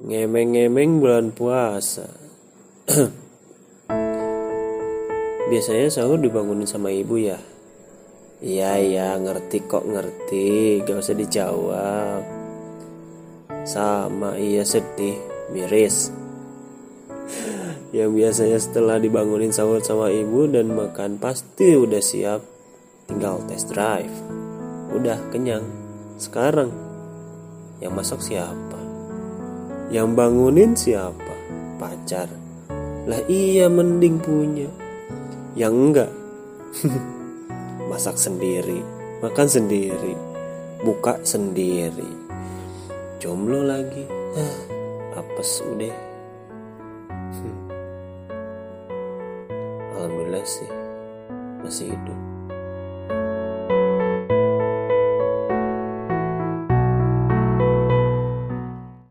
Ngemeng-ngemeng bulan puasa. Biasanya sahur dibangunin sama ibu ya. Iya iya ngerti kok ngerti, gak usah dijawab. Sama iya sedih, miris. Yang biasanya setelah dibangunin sahur sama ibu dan makan pasti udah siap, tinggal test drive. Udah kenyang. Sekarang yang masak siapa? Yang bangunin siapa? Pacar. Lah iya mending punya. Yang enggak. Masak sendiri, makan sendiri, buka sendiri. Jomblo lagi. Hah, apes udah. Alhamdulillah sih masih hidup.